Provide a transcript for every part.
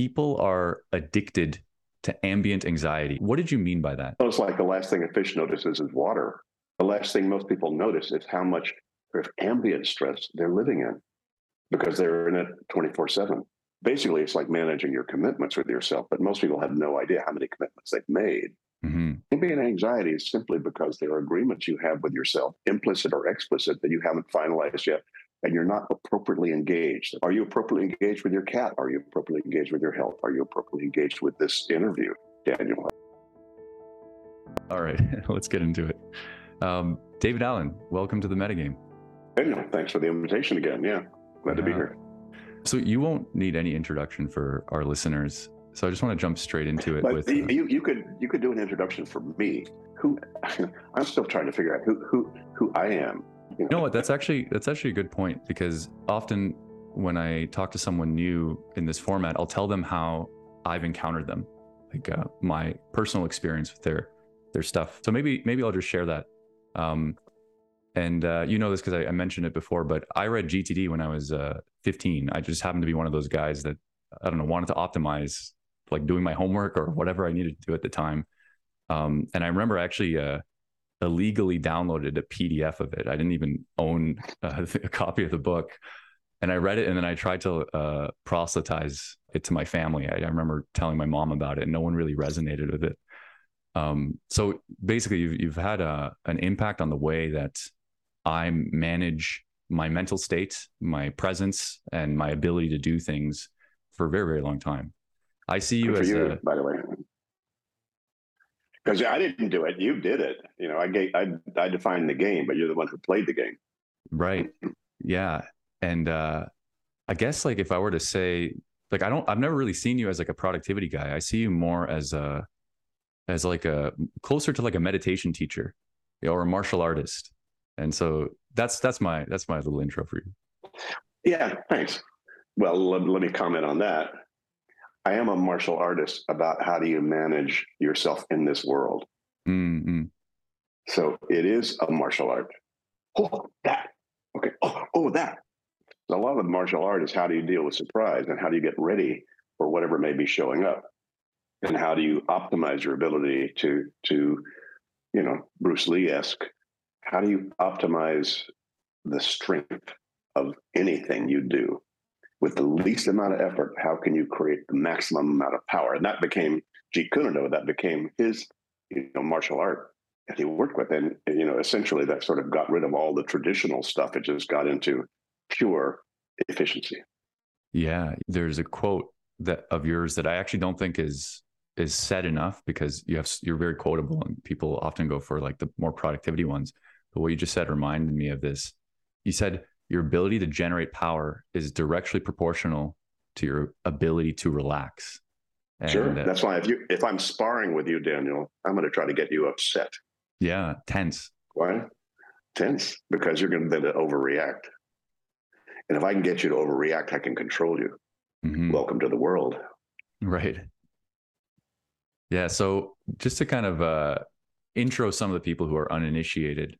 people are addicted to ambient anxiety. What did you mean by that? Well, it's like the last thing a fish notices is water. The last thing most people notice is how much ambient stress they're living in because they're in it 24 7. Basically, it's like managing your commitments with yourself, but most people have no idea how many commitments they've made. Mm-hmm. Ambient anxiety is simply because there are agreements you have with yourself, implicit or explicit, that you haven't finalized yet, and you're not appropriately engaged. Are you appropriately engaged with your cat? Are you appropriately engaged with your health? Are you appropriately engaged with this interview, Daniel? All right, let's get into it. Um, David Allen, welcome to the Metagame. Daniel, thanks for the invitation again. Yeah, glad to be here. So you won't need any introduction for our listeners. So I just want to jump straight into it. But with, uh, you, you could you could do an introduction for me. Who I'm still trying to figure out who who who I am. You know? what? that's actually that's actually a good point because often when I talk to someone new in this format, I'll tell them how I've encountered them, like uh, my personal experience with their their stuff. So maybe maybe I'll just share that. Um, and uh, you know this because I, I, mentioned it before, but I read GTD when I was uh, 15. I just happened to be one of those guys that I don't know wanted to optimize, like doing my homework or whatever I needed to do at the time. Um, and I remember actually uh, illegally downloaded a PDF of it. I didn't even own a, a, copy of the book, and I read it, and then I tried to uh, proselytize it to my family. I, I, remember telling my mom about it, and no one really resonated with it. Um, so basically, you've, you've had a, an impact on the way that I manage my mental state, my presence, and my ability to do things for a very, very long time. I see you Good as you, a, by the way, because I didn't do it. You did it. You know, I gave, I, I defined the game, but you're the one who played the game. Right. Yeah. And uh, I guess like if I were to say, like, I don't, I've never really seen you as like a productivity guy. I see you more as a, as like a closer to like a meditation teacher or a martial artist. And so that's that's my that's my little intro for you. Yeah, thanks. Well, let, let me comment on that. I am a martial artist about how do you manage yourself in this world. Mm-hmm. So it is a martial art. Oh, that. Okay. Oh, oh, that. A lot of martial art is how do you deal with surprise and how do you get ready for whatever may be showing up, and how do you optimize your ability to to, you know, Bruce Lee esque how do you optimize the strength of anything you do with the least amount of effort? How can you create the maximum amount of power? And that became Jeet Kune Do. That became his, you know, martial art that he worked with. And you know, essentially, that sort of got rid of all the traditional stuff. It just got into pure efficiency. Yeah, there's a quote that of yours that I actually don't think is is said enough because you have you're very quotable and people often go for like the more productivity ones. But what you just said reminded me of this. You said your ability to generate power is directly proportional to your ability to relax. And, sure. Uh, That's why if you if I'm sparring with you, Daniel, I'm going to try to get you upset. Yeah, tense. Why? Tense because you're going to then overreact. And if I can get you to overreact, I can control you. Mm-hmm. Welcome to the world. Right. Yeah. So just to kind of uh, intro some of the people who are uninitiated,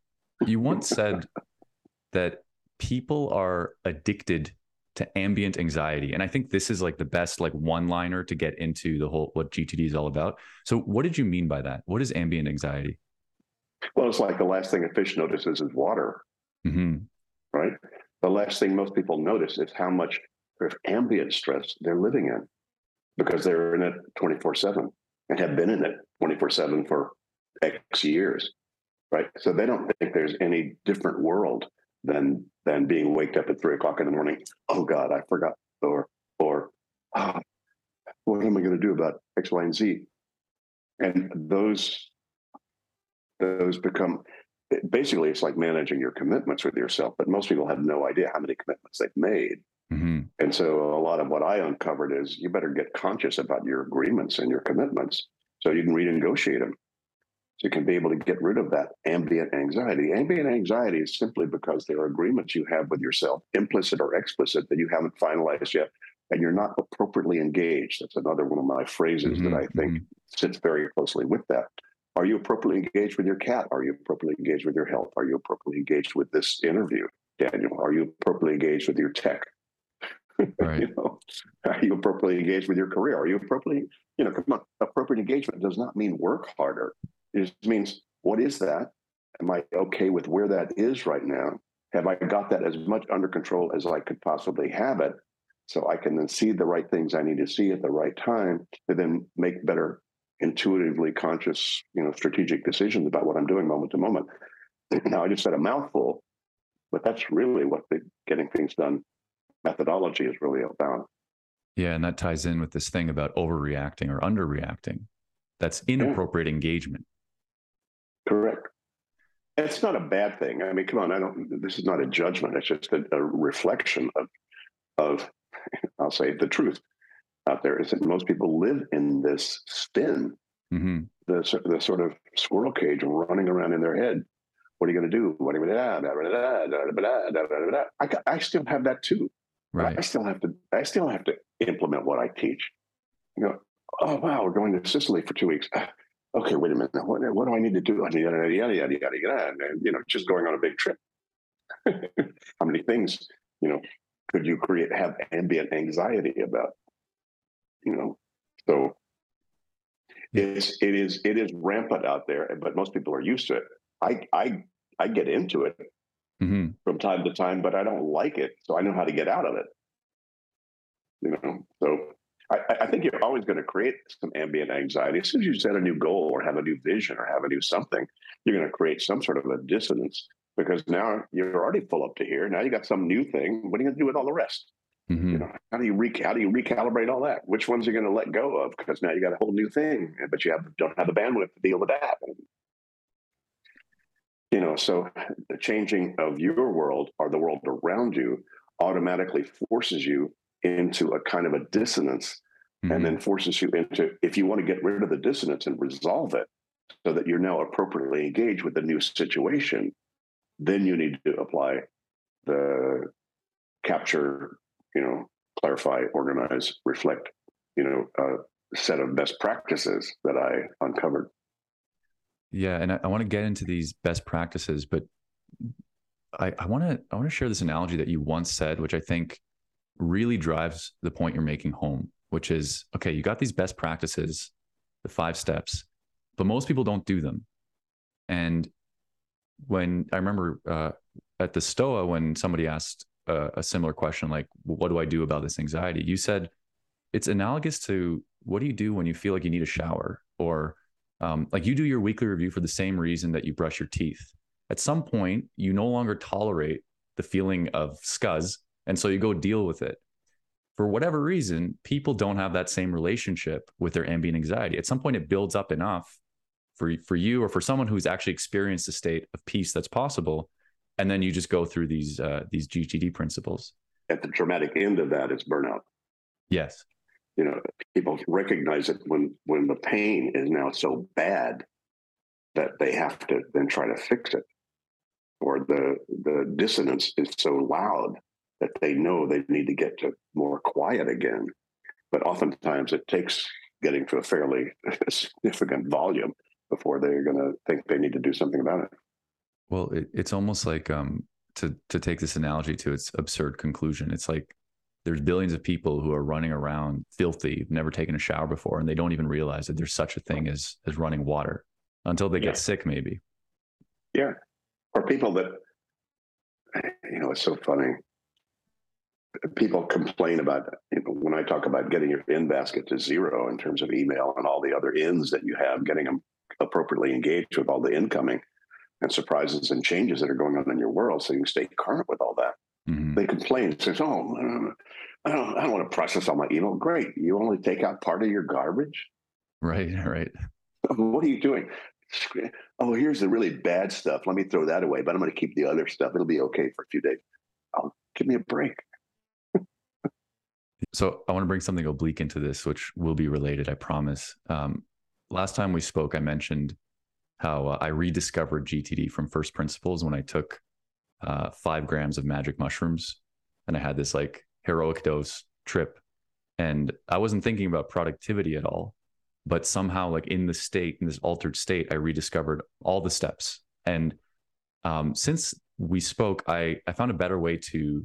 you once said that people are addicted to ambient anxiety. And I think this is like the best like one liner to get into the whole what GTD is all about. So what did you mean by that? What is ambient anxiety? Well, it's like the last thing a fish notices is water. Mm-hmm. Right? The last thing most people notice is how much ambient stress they're living in because they're in it 24 7 and have been in it 24 7 for X years right? So they don't think there's any different world than than being waked up at three o'clock in the morning. Oh God, I forgot, or or oh, what am I going to do about X, Y, and Z? And those those become basically it's like managing your commitments with yourself. But most people have no idea how many commitments they've made. Mm-hmm. And so a lot of what I uncovered is you better get conscious about your agreements and your commitments so you can renegotiate them so you can be able to get rid of that ambient anxiety. Ambient anxiety is simply because there are agreements you have with yourself, implicit or explicit, that you haven't finalized yet, and you're not appropriately engaged. That's another one of my phrases mm-hmm, that I think mm-hmm. sits very closely with that. Are you appropriately engaged with your cat? Are you appropriately engaged with your health? Are you appropriately engaged with this interview, Daniel? Are you appropriately engaged with your tech? Right. you know, are you appropriately engaged with your career? Are you appropriately, you know, come on, appropriate engagement does not mean work harder. It just means what is that? Am I okay with where that is right now? Have I got that as much under control as I could possibly have it? So I can then see the right things I need to see at the right time to then make better, intuitively conscious, you know, strategic decisions about what I'm doing moment to moment. Now I just said a mouthful, but that's really what the getting things done methodology is really about. Yeah, and that ties in with this thing about overreacting or underreacting. That's inappropriate yeah. engagement. Correct. It's not a bad thing. I mean, come on, I don't this is not a judgment. It's just a, a reflection of of I'll say the truth out there is that most people live in this spin, mm-hmm. the, the sort of squirrel cage running around in their head. What are you going to do? What are you going to do? I, I still have that too. Right. I still have to. I still have to implement what I teach. You know, oh wow, we're going to Sicily for two weeks. Okay, wait a minute. What, what do I need to do? I need yada yada yada yada yada. And, you know, just going on a big trip. How many things you know could you create have ambient anxiety about? You know, so it's it is it is rampant out there, but most people are used to it. I I I get into it mm-hmm. from time to time, but I don't like it, so I know how to get out of it. You know, so I, I think you're always going to create some ambient anxiety as soon as you set a new goal or have a new vision or have a new something. You're going to create some sort of a dissonance because now you're already full up to here. Now you got some new thing. What are you going to do with all the rest? Mm-hmm. You know, how do you re- how do you recalibrate all that? Which ones are you going to let go of? Because now you got a whole new thing, but you have don't have the bandwidth to deal with that. you know, so the changing of your world or the world around you automatically forces you into a kind of a dissonance, mm-hmm. and then forces you into if you want to get rid of the dissonance and resolve it, so that you're now appropriately engaged with the new situation then you need to apply the capture, you know, clarify, organize, reflect, you know, uh, set of best practices that I uncovered. Yeah, and I, I want to get into these best practices, but I, I want to I want to share this analogy that you once said, which I think really drives the point you're making home, which is okay, you got these best practices, the five steps, but most people don't do them. And when I remember uh, at the Stoa, when somebody asked a, a similar question, like, what do I do about this anxiety? You said it's analogous to what do you do when you feel like you need a shower or um, like you do your weekly review for the same reason that you brush your teeth. At some point, you no longer tolerate the feeling of scuzz. And so you go deal with it. For whatever reason, people don't have that same relationship with their ambient anxiety. At some point, it builds up enough for for you or for someone who's actually experienced a state of peace that's possible and then you just go through these uh, these GTD principles at the dramatic end of that is burnout yes you know people recognize it when when the pain is now so bad that they have to then try to fix it or the the dissonance is so loud that they know they need to get to more quiet again but oftentimes it takes getting to a fairly significant volume before they're going to think they need to do something about it. Well, it, it's almost like um, to to take this analogy to its absurd conclusion. It's like there's billions of people who are running around filthy, never taken a shower before, and they don't even realize that there's such a thing as as running water until they yeah. get sick, maybe. Yeah, or people that you know, it's so funny. People complain about you know, when I talk about getting your in basket to zero in terms of email and all the other ins that you have, getting them appropriately engaged with all the incoming and surprises and changes that are going on in your world so you can stay current with all that. Mm-hmm. They complain, says, Oh, I don't, I don't want to process all my email. Great. You only take out part of your garbage. Right, right. What are you doing? Oh, here's the really bad stuff. Let me throw that away, but I'm going to keep the other stuff. It'll be okay for a few days. Oh, give me a break. So I want to bring something oblique into this, which will be related, I promise. Um, last time we spoke, I mentioned how uh, I rediscovered GTD from first principles when I took uh, five grams of magic mushrooms and I had this like heroic dose trip. And I wasn't thinking about productivity at all, but somehow, like in the state, in this altered state, I rediscovered all the steps. And um, since we spoke, I, I found a better way to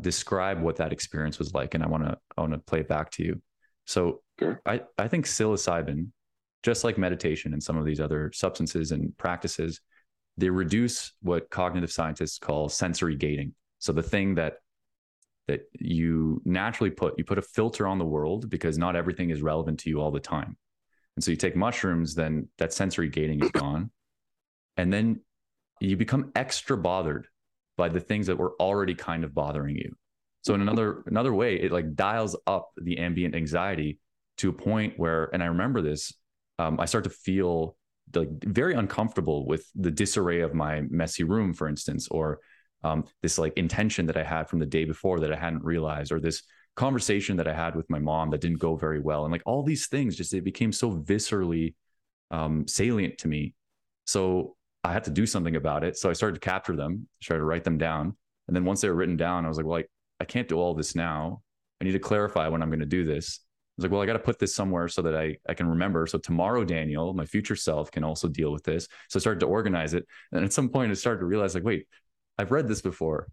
describe what that experience was like, and I want to I want to play it back to you. So sure. I I think psilocybin, just like meditation and some of these other substances and practices, they reduce what cognitive scientists call sensory gating. So the thing that that you naturally put you put a filter on the world because not everything is relevant to you all the time. And so you take mushrooms, then that sensory gating is gone. And then you become extra bothered by the things that were already kind of bothering you. So in another another way, it like dials up the ambient anxiety to a point where, and I remember this, um, I start to feel like very uncomfortable with the disarray of my messy room, for instance, or um, this like intention that I had from the day before that I hadn't realized, or this conversation that I had with my mom that didn't go very well, and like all these things, just it became so viscerally um, salient to me. So I had to do something about it. So I started to capture them, started to write them down, and then once they were written down, I was like, well, I, I can't do all this now. I need to clarify when I'm going to do this. I was like, well, I got to put this somewhere so that I, I can remember. So tomorrow, Daniel, my future self, can also deal with this. So I started to organize it. And at some point, I started to realize, like, wait, I've read this before.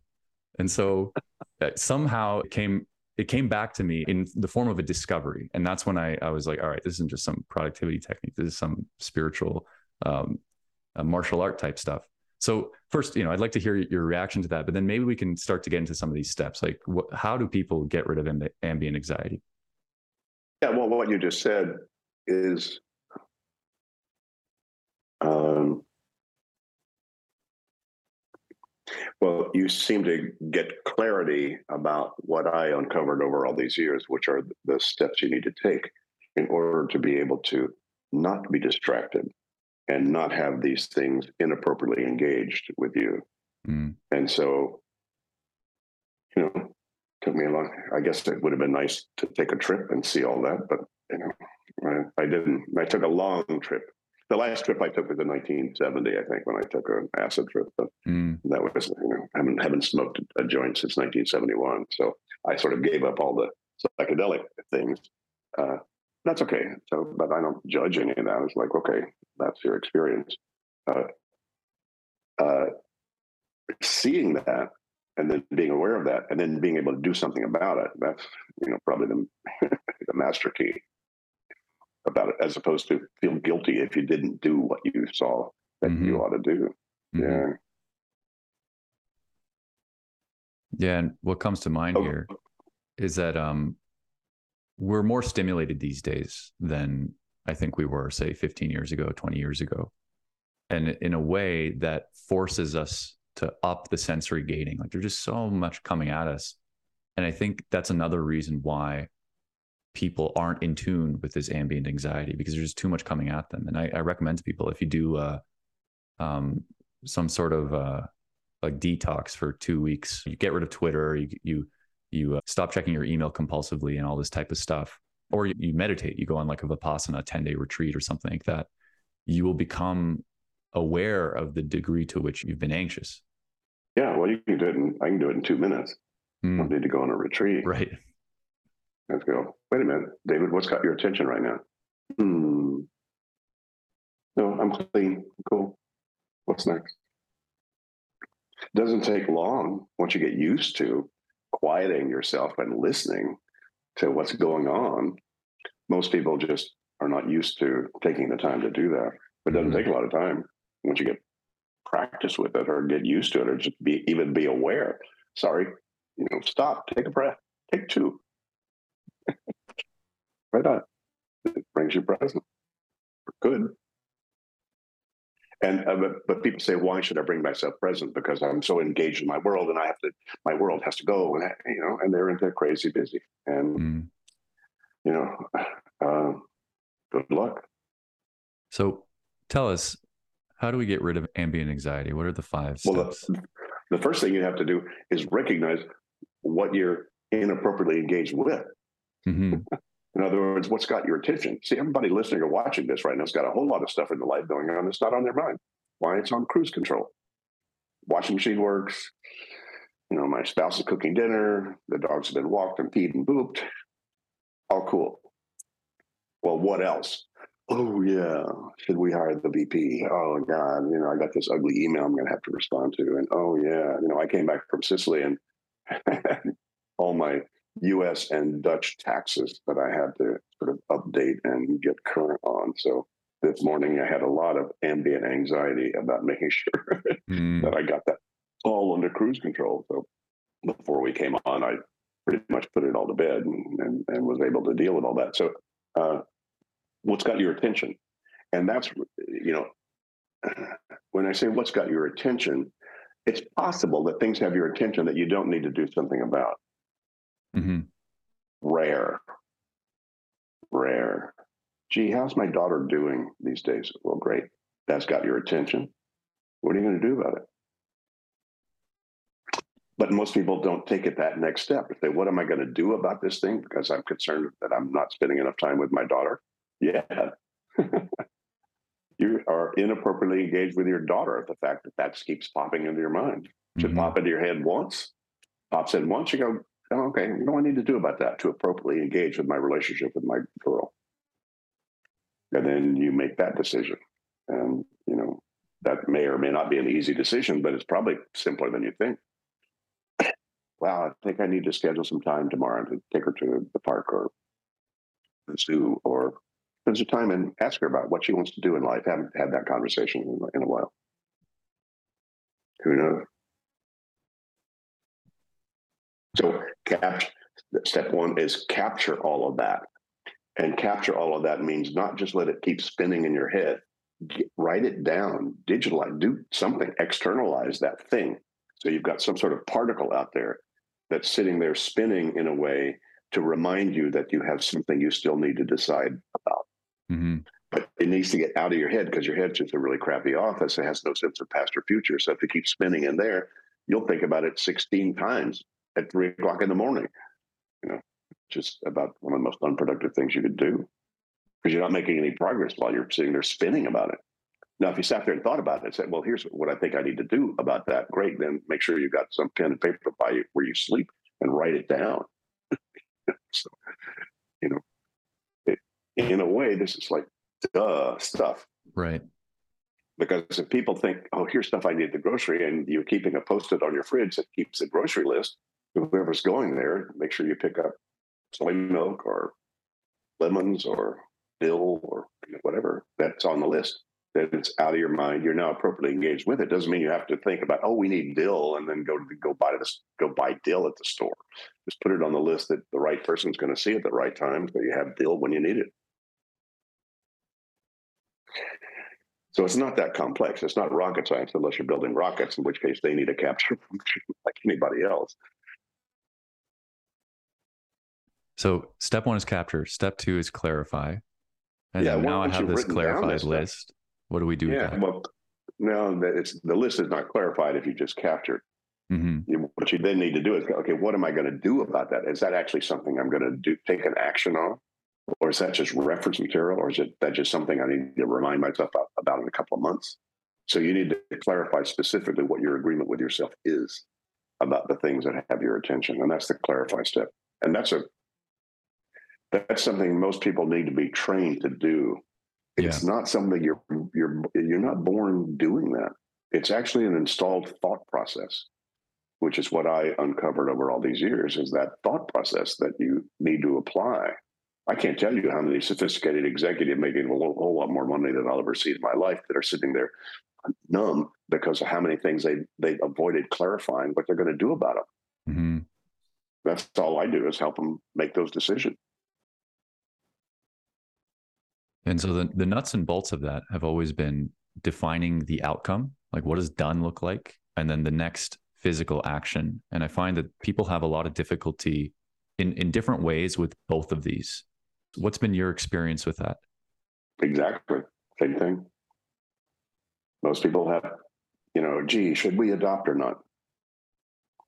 And so somehow it came it came back to me in the form of a discovery. And that's when I, I was like, all right, this isn't just some productivity technique. This is some spiritual um, uh, martial art type stuff. So first, you know, I'd like to hear your reaction to that, but then maybe we can start to get into some of these steps. Like, how do people get rid of amb- ambient anxiety? Yeah, well, what you just said is um, Well, you seem to get clarity about what I uncovered over all these years, which are the steps you need to take in order to be able to not be distracted and not have these things inappropriately engaged with you. Mm. And so, you know, took me a long. I guess it would have been nice to take a trip and see all that, but you know, I, I didn't. I took a long trip the last trip I took was in 1970, I think, when I took an acid trip. But mm. that was, you know, I haven't, haven't smoked a joint since 1971. So I sort of gave up all the psychedelic things. Uh, that's okay. So, but I don't judge any of that. It's like, okay, that's your experience. Uh, uh, seeing that and then being aware of that and then being able to do something about it, that's, you know, probably the, the master key about it as opposed to feel guilty if you didn't do what you saw that mm-hmm. you ought to do. Mm-hmm. Yeah. Yeah. And what comes to mind oh. here is that um, we're more stimulated these days than I think we were, say, 15 years ago, 20 years ago. And in a way that forces us to up the sensory gating. Like there's just so much coming at us. And I think that's another reason why people aren't in tune with this ambient anxiety because there's just too much coming at them. And I, I recommend to people if you do uh, um, some sort of uh, like detox for two weeks, you get rid of Twitter, you you you uh, stop checking your email compulsively and all this type of stuff, or you, you meditate, you go on like a vipassana ten day retreat or something like that. You will become aware of the degree to which you've been anxious. Yeah, well, you can do it. In, I can do it in two minutes. Mm. I don't need to go on a retreat. Right. Let's go. Wait a minute, David. What's got your attention right now? Hmm. No, I'm clean. Cool. What's next? It doesn't take long once you get used to quieting yourself and listening to what's going on. Most people just are not used to taking the time to do that. But it doesn't mm-hmm. take a lot of time once you get practice with it or get used to it or just be even be aware. Sorry, you know, stop, take a breath, take two right on. It brings you present. Good. And uh, but, but people say, why should I bring myself present? Because I'm so engaged in my world, and I have to. My world has to go, and you know, and they're into crazy busy, and mm. you know, uh, good luck. So, tell us, how do we get rid of ambient anxiety? What are the five well, steps? The, the first thing you have to do is recognize what you're inappropriately engaged with. Mm-hmm. In other words, what's got your attention? See, everybody listening or watching this right now has got a whole lot of stuff in their life going on that's not on their mind. Why? It's on cruise control. Washing machine works. You know, my spouse is cooking dinner. The dogs have been walked and peed and booped. All cool. Well, what else? Oh yeah, should we hire the VP? Oh God, you know, I got this ugly email I'm going to have to respond to, and oh yeah, you know, I came back from Sicily and all my US and Dutch taxes that I had to sort of update and get current on. So this morning I had a lot of ambient anxiety about making sure mm. that I got that all under cruise control. So before we came on, I pretty much put it all to bed and, and, and was able to deal with all that. So uh, what's got your attention? And that's, you know, when I say what's got your attention, it's possible that things have your attention that you don't need to do something about. Mm-hmm. Rare. Rare. Gee, how's my daughter doing these days? Well, great. That's got your attention. What are you going to do about it? But most people don't take it that next step. They say, what am I going to do about this thing? Because I'm concerned that I'm not spending enough time with my daughter. Yeah. you are inappropriately engaged with your daughter. The fact that that keeps popping into your mind should mm-hmm. pop into your head once, pops in once, you go, Oh, okay, what do I need to do about that to appropriately engage with my relationship with my girl? And then you make that decision. And, you know, that may or may not be an easy decision, but it's probably simpler than you think. wow, I think I need to schedule some time tomorrow to take her to the park or the zoo or spend some time and ask her about what she wants to do in life. Haven't had that conversation in, in a while. Who knows? So, cap- step one is capture all of that. And capture all of that means not just let it keep spinning in your head, Get, write it down, digitalize, do something, externalize that thing. So you've got some sort of particle out there that's sitting there spinning in a way to remind you that you have something you still need to decide about. Mm-hmm. But it needs to get out of your head because your head's just a really crappy office. It has no sense of past or future. So if it keeps spinning in there, you'll think about it 16 times at three o'clock in the morning. You know, just about one of the most unproductive things you could do because you're not making any progress while you're sitting there spinning about it. Now, if you sat there and thought about it and said, well, here's what I think I need to do about that, great. Then make sure you've got some pen and paper by you where you sleep and write it down. so, you know, it, in a way, this is like duh stuff. Right. Because if people think, oh, here's stuff I need at the grocery, and you're keeping a post it on your fridge that keeps the grocery list, whoever's going there, make sure you pick up soy milk or lemons or dill or whatever that's on the list that it's out of your mind. You're now appropriately engaged with it. Doesn't mean you have to think about, oh, we need dill, and then go to go buy this, go buy dill at the store. Just put it on the list that the right person's going to see at the right time, so you have dill when you need it. So it's not that complex. It's not rocket science unless you're building rockets, in which case they need a capture function like anybody else. So step one is capture. Step two is clarify. And yeah, now I have this clarified list. What do we do? Yeah, well, no, it's the list is not clarified if you just captured. Mm-hmm. What you then need to do is, okay, what am I going to do about that? Is that actually something I'm going to do, take an action on, or is that just reference material, or is it that just something I need to remind myself about in a couple of months? So you need to clarify specifically what your agreement with yourself is about the things that have your attention, and that's the clarify step. And that's a that's something most people need to be trained to do it's yeah. not something you're you're you're not born doing that. It's actually an installed thought process, which is what I uncovered over all these years. Is that thought process that you need to apply. I can't tell you how many sophisticated executives making a whole, whole lot more money than I'll ever see in my life that are sitting there numb because of how many things they they avoided clarifying what they're going to do about them. Mm-hmm. That's all I do is help them make those decisions. And so the, the nuts and bolts of that have always been defining the outcome, like what does done look like? And then the next physical action. And I find that people have a lot of difficulty in, in different ways with both of these. What's been your experience with that? Exactly. Same thing. Most people have, you know, gee, should we adopt or not?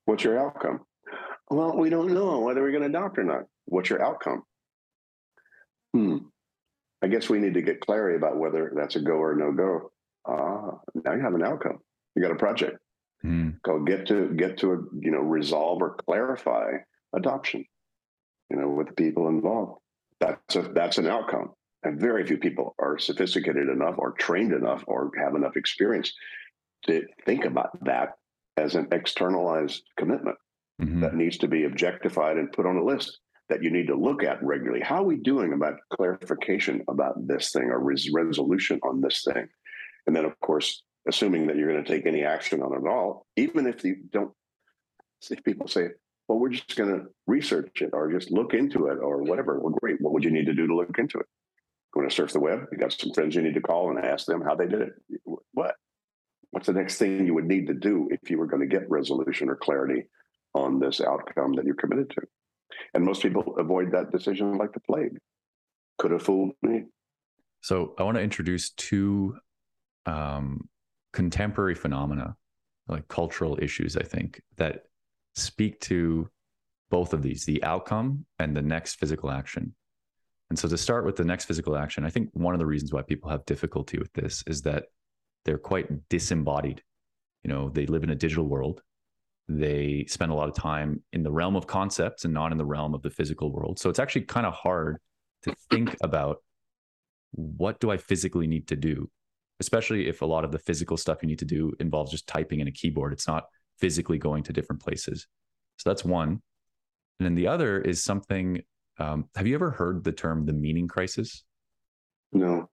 What's your outcome? Well, we don't know whether we're going to adopt or not. What's your outcome? Hmm. I guess we need to get clarity about whether that's a go or no go. Ah, now you have an outcome. You got a project. Mm. Go get to get to a you know resolve or clarify adoption. You know, with the people involved. That's a that's an outcome. And very few people are sophisticated enough or trained enough or have enough experience to think about that as an externalized commitment. mm-hmm. that needs to be objectified and put on a list that you need to look at regularly. How are we doing about clarification about this thing or res- resolution on this thing? And then, of course, assuming that you're going to take any action on it at all, even if you don't, if people say, well, we're just going to research it or just look into it or whatever, well, great. What would you need to do to look into it? Going to surf the web? You got some friends you need to call and ask them how they did it. What? What's the next thing you would need to do if you were going to get resolution or clarity on this outcome that you're committed to? And most people avoid that decision like the plague. Could have fooled me. So I want to introduce two um, contemporary phenomena, like cultural issues, I think, that speak to both of these the outcome and the next physical action. And so to start with the next physical action, I think one of the reasons why people have difficulty with this is that they're quite disembodied. You know, they live in a digital world. They spend a lot of time in the realm of concepts and not in the realm of the physical world. So it's actually kind of hard to think about what do I physically need to do especially if a lot of the physical stuff you need to do involves just typing in a keyboard. It's not physically going to different places. So that's one. And then the other is something. Um, have you ever heard the term the meaning crisis? No.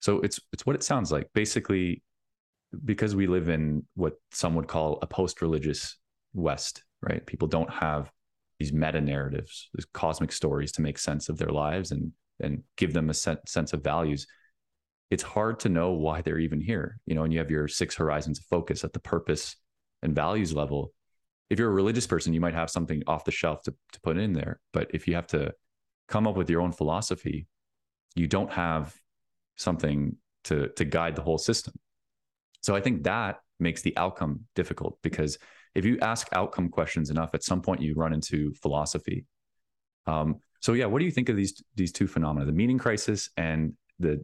So it's it's what it sounds like. Basically, because we live in what some would call a post-religious West, right? People don't have these meta narratives, these cosmic stories to make sense of their lives and and give them a sense of values it's hard to know why they're even here. You know, and you have your six horizons of focus at the purpose and values level. If you're a religious person, you might have something off the shelf to, to put in there. But if you have to come up with your own philosophy, you don't have something to to guide the whole system. So I think that makes the outcome difficult because if you ask outcome questions enough, at some point you run into philosophy. Um, so yeah, what do you think of these these two phenomena, the meaning crisis and the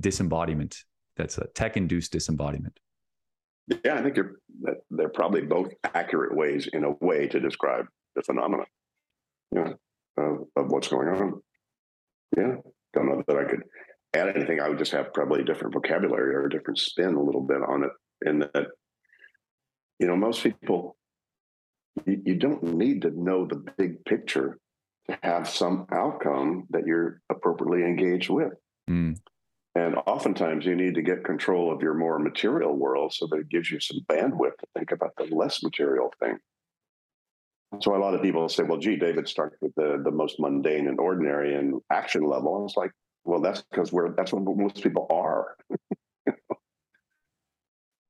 disembodiment? That's a tech induced disembodiment. Yeah i think they're they're probably both accurate ways in a way to describe the phenomena, you know, of, of what's going on. Yeah don't know that i could add anything. I would just have probably a different vocabulary or a different spin a little bit on it in that you know most people you, you don't need to know the big picture to have some outcome that you're appropriately engaged with Mm. And oftentimes you need to get control of your more material world so that it gives you some bandwidth to think about the less material thing. So a lot of people say, well, gee, David starts with the, the most mundane and ordinary and action level. And it's like, well, that's because we're that's what most people are.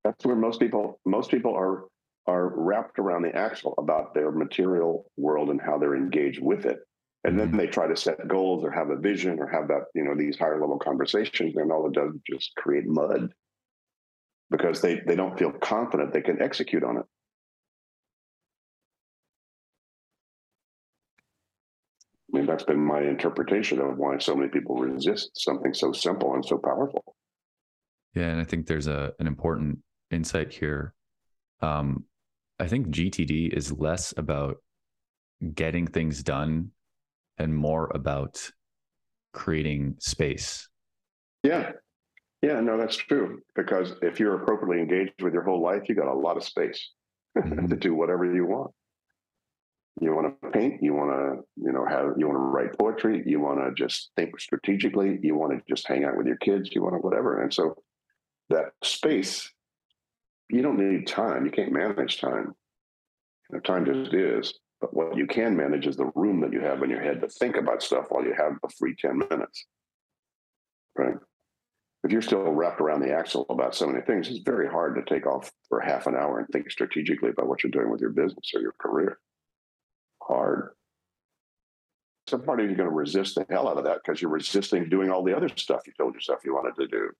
that's where most people most people are are wrapped around the axle about their material world and how they're engaged with it. And then mm-hmm. they try to set goals or have a vision or have that, you know, these higher level conversations, and all it does is just create mud because they, they don't feel confident they can execute on it. I mean, that's been my interpretation of why so many people resist something so simple and so powerful. Yeah, and I think there's a an important insight here. Um, I think GTD is less about getting things done and more about creating space. Yeah. Yeah, no, that's true. Because if you're appropriately engaged with your whole life, you got a lot of space mm-hmm. to do whatever you want. You want to paint, you want to, you know, have you want to write poetry, you want to just think strategically, you want to just hang out with your kids, you want to whatever. And so that space, you don't need time. You can't manage time. You know, time just is. But what you can manage is the room that you have in your head to think about stuff while you have a free 10 minutes. Right? If you're still wrapped around the axle about so many things, it's very hard to take off for half an hour and think strategically about what you're doing with your business or your career. Hard. Some part of you going to resist the hell out of that because you're resisting doing all the other stuff you told yourself you wanted to do.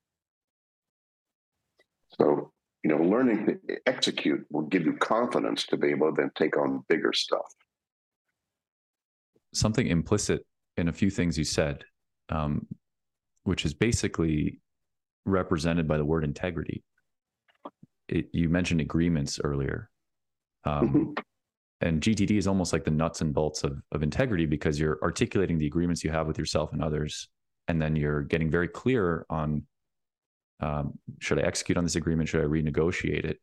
So you know, learning to execute will give you confidence to be able to then take on bigger stuff. Something implicit in a few things you said, um, which is basically represented by the word integrity. It, you mentioned agreements earlier. Um, mm-hmm. And GTD is almost like the nuts and bolts of, of integrity because you're articulating the agreements you have with yourself and others. And then you're getting very clear on um, should I execute on this agreement? Should I renegotiate it?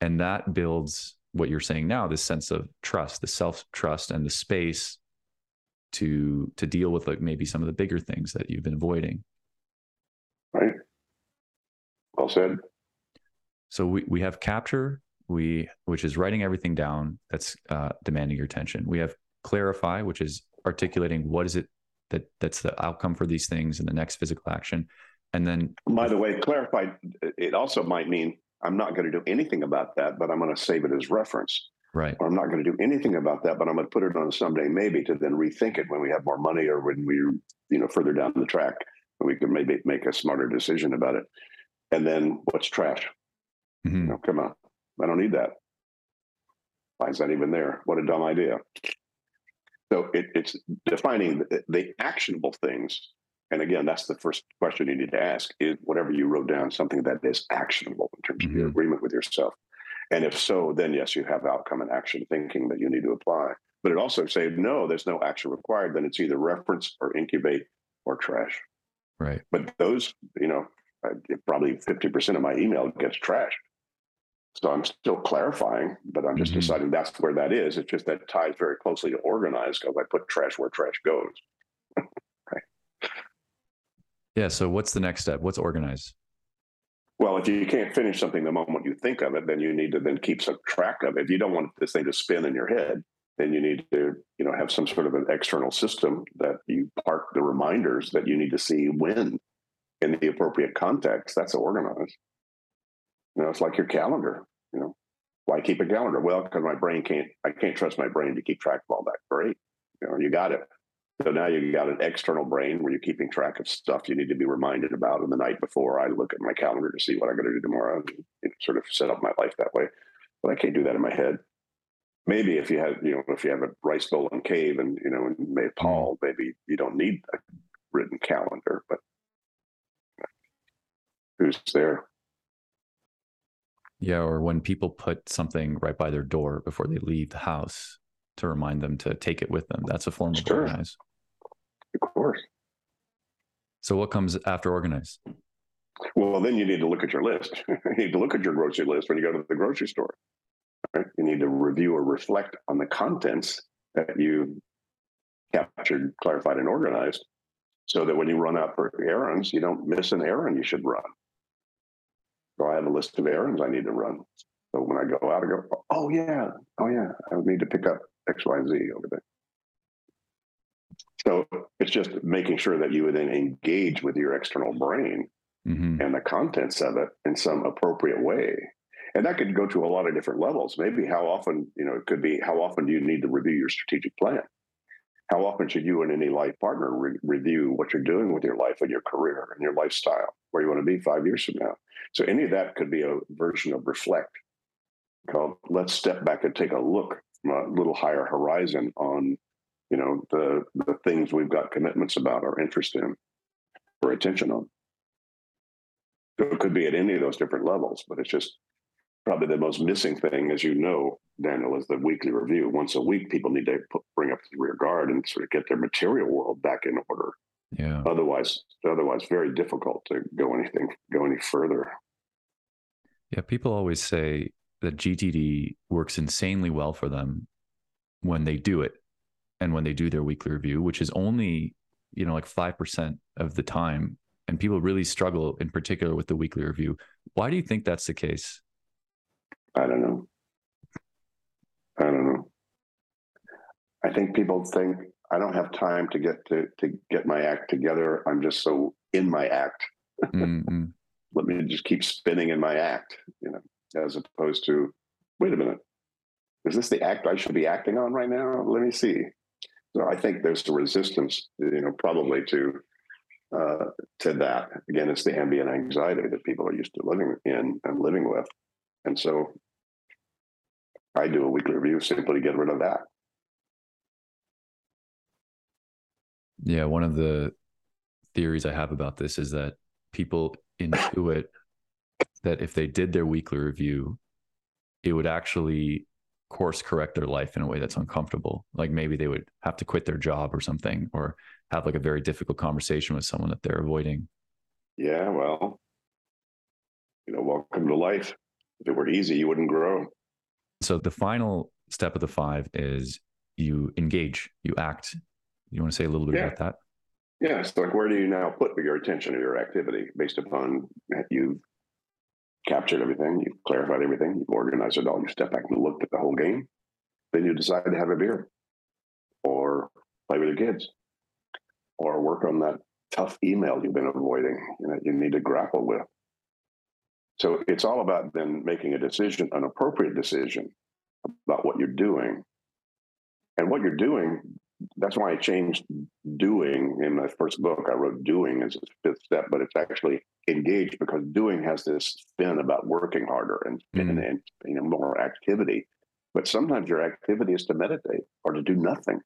And that builds what you're saying now, this sense of trust, the self trust, and the space to to deal with like maybe some of the bigger things that you've been avoiding. Right. Well said. So we we have capture, we which is writing everything down that's uh, demanding your attention. We have clarify, which is articulating what is it that that's the outcome for these things and the next physical action. And then, by the way, clarified, It also might mean I'm not going to do anything about that, but I'm going to save it as reference. Right. Or I'm not going to do anything about that, but I'm going to put it on someday maybe to then rethink it when we have more money or when we, you know, further down the track, we can maybe make a smarter decision about it. And then what's trash? Mm-hmm. You know, come on, I don't need that. Why is that even there? What a dumb idea. So it, it's defining the, the actionable things and again, that's the first question you need to ask is whatever you wrote down something that is actionable in terms mm-hmm. of your mm-hmm. agreement with yourself. And if so, then yes, you have outcome and action thinking that you need to apply. But it also say no, there's no action required. Then it's either reference or incubate or trash. Right. But those, you know, probably 50% of my email gets trashed. So I'm still clarifying, but I'm just mm-hmm. deciding that's where that is. It's just that ties very closely to organized because I put trash where trash goes. Yeah. So what's the next step? What's organize? Well, if you can't finish something the moment you think of it, then you need to then keep some track of it. If you don't want this thing to spin in your head, then you need to, you know, have some sort of an external system that you park the reminders that you need to see when in the appropriate context. That's organized. You know, it's like your calendar. You know, why keep a calendar? Well, because my brain can't. I can't trust my brain to keep track of all that. Great. You know, you got it. So now you've got an external brain where you're keeping track of stuff you need to be reminded about. And the night before, I look at my calendar to see what I'm going to do tomorrow and sort of set up my life that way. But I can't do that in my head. Maybe if you have, you know, if you have a rice bowl and cave and, you know, in Nepal, mm-hmm. maybe you don't need a written calendar, but who's there? Yeah. Or when people put something right by their door before they leave the house, to remind them to take it with them. That's a form of sure. organize. Of course. So what comes after organize? Well, then you need to look at your list. you need to look at your grocery list when you go to the grocery store. Right? You need to review or reflect on the contents that you captured, clarified, and organized so that when you run out for errands, you don't miss an errand you should run. So I have a list of errands I need to run. So when I go out, I go, oh yeah, oh yeah, I need to pick up X, Y, Z over there. So it's just making sure that you would then engage with your external brain mm-hmm. and the contents of it in some appropriate way. And that could go to a lot of different levels. Maybe how often, you know, it could be how often do you need to review your strategic plan? How often should you and any life partner re- review what you're doing with your life and your career and your lifestyle, where you want to be five years from now? So any of that could be a version of reflect called let's step back and take a look a little higher horizon on you know the the things we've got commitments about or interest in or attention on. So it could be at any of those different levels but it's just probably the most missing thing as you know daniel is the weekly review. Once a week people need to put, bring up the rear guard and sort of get their material world back in order. Yeah. Otherwise otherwise very difficult to go anything go any further. Yeah people always say that GTD works insanely well for them when they do it and when they do their weekly review, which is only, you know, like 5% of the time. And people really struggle in particular with the weekly review. Why do you think that's the case? I don't know. I don't know. I think people think I don't have time to get to to get my act together. I'm just so in my act. Mm-hmm. Let me just keep spinning in my act, you know as opposed to, wait a minute, is this the act I should be acting on right now? Let me see. So I think there's a resistance, you know, probably to uh, to that. Again, it's the ambient anxiety that people are used to living in and living with, and so I do a weekly review simply to get rid of that. Yeah, one of the theories I have about this is that people intuit that if they did their weekly review, it would actually course correct their life in a way that's uncomfortable. Like maybe they would have to quit their job or something, or have like a very difficult conversation with someone that they're avoiding. Yeah, well, you know, welcome to life. If it were easy, you wouldn't grow. So the final step of the five is you engage, you act. You want to say a little bit yeah. about that? Yeah, it's like where do you now put your attention or your activity based upon you captured everything, you've clarified everything, you've organized it all, you step back and looked at the whole game, then you decide to have a beer or play with your kids or work on that tough email you've been avoiding you you need to grapple with. So it's all about then making a decision an appropriate decision about what you're doing. And what you're doing that's why i changed doing in my first book i wrote doing as a fifth step but it's actually engaged because doing has this spin about working harder and, mm. and, and you know more activity but sometimes your activity is to meditate or to do nothing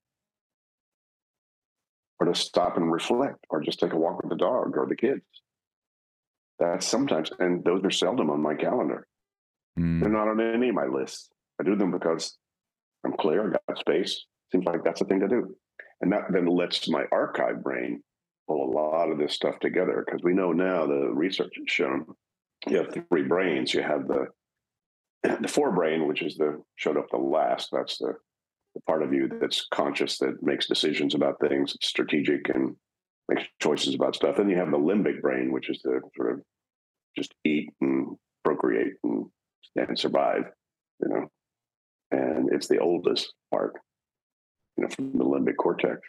or to stop and reflect or just take a walk with the dog or the kids. That's sometimes, and those are seldom on my calendar. Mm. They're not on any of my lists. I do them because I'm clear, I got space. Seems like that's the thing to do. And that then lets my archive brain pull a lot of this stuff together because we know now the research has shown you have three brains. You have the the forebrain, which is the showed up the last. That's the the part of you that's conscious that makes decisions about things, it's strategic and makes choices about stuff. Then you have the limbic brain, which is the sort of just eat and procreate and, and survive, you know. And it's the oldest part, you know, from the limbic cortex.